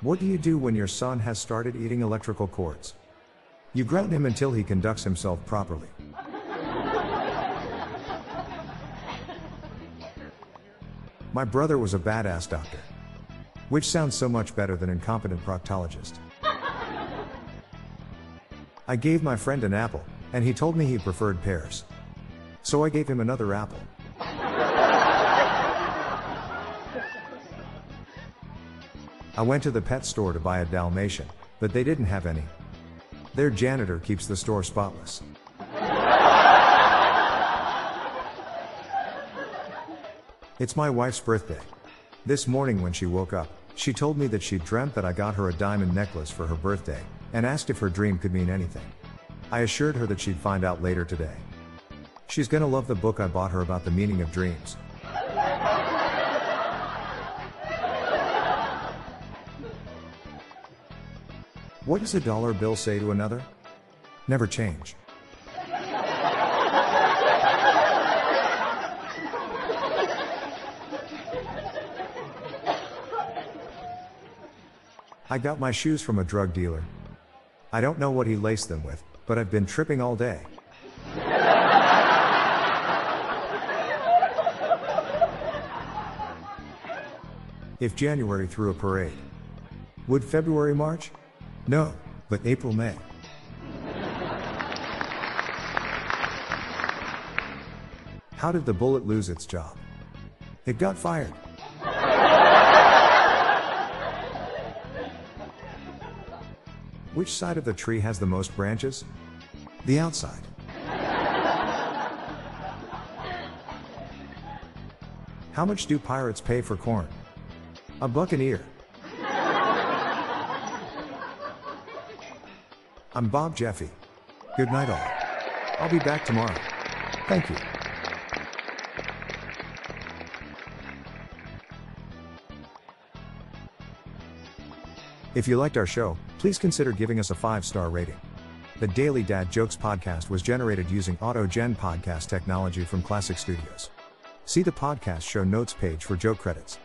What do you do when your son has started eating electrical cords? You ground him until he conducts himself properly. My brother was a badass doctor. Which sounds so much better than incompetent proctologist. I gave my friend an apple, and he told me he preferred pears. So I gave him another apple. I went to the pet store to buy a Dalmatian, but they didn't have any. Their janitor keeps the store spotless. It's my wife's birthday. This morning when she woke up, she told me that she dreamt that I got her a diamond necklace for her birthday, and asked if her dream could mean anything. I assured her that she'd find out later today. She's gonna love the book I bought her about the meaning of dreams. What does a dollar bill say to another? Never change. I got my shoes from a drug dealer. I don't know what he laced them with, but I've been tripping all day. if January threw a parade, would February march? No, but April May. How did the bullet lose its job? It got fired. Which side of the tree has the most branches? The outside. How much do pirates pay for corn? A buccaneer. I'm Bob Jeffy. Good night, all. I'll be back tomorrow. Thank you. If you liked our show, please consider giving us a five star rating. The Daily Dad Jokes podcast was generated using AutoGen podcast technology from Klassic Studios. See the podcast show notes page for joke credits.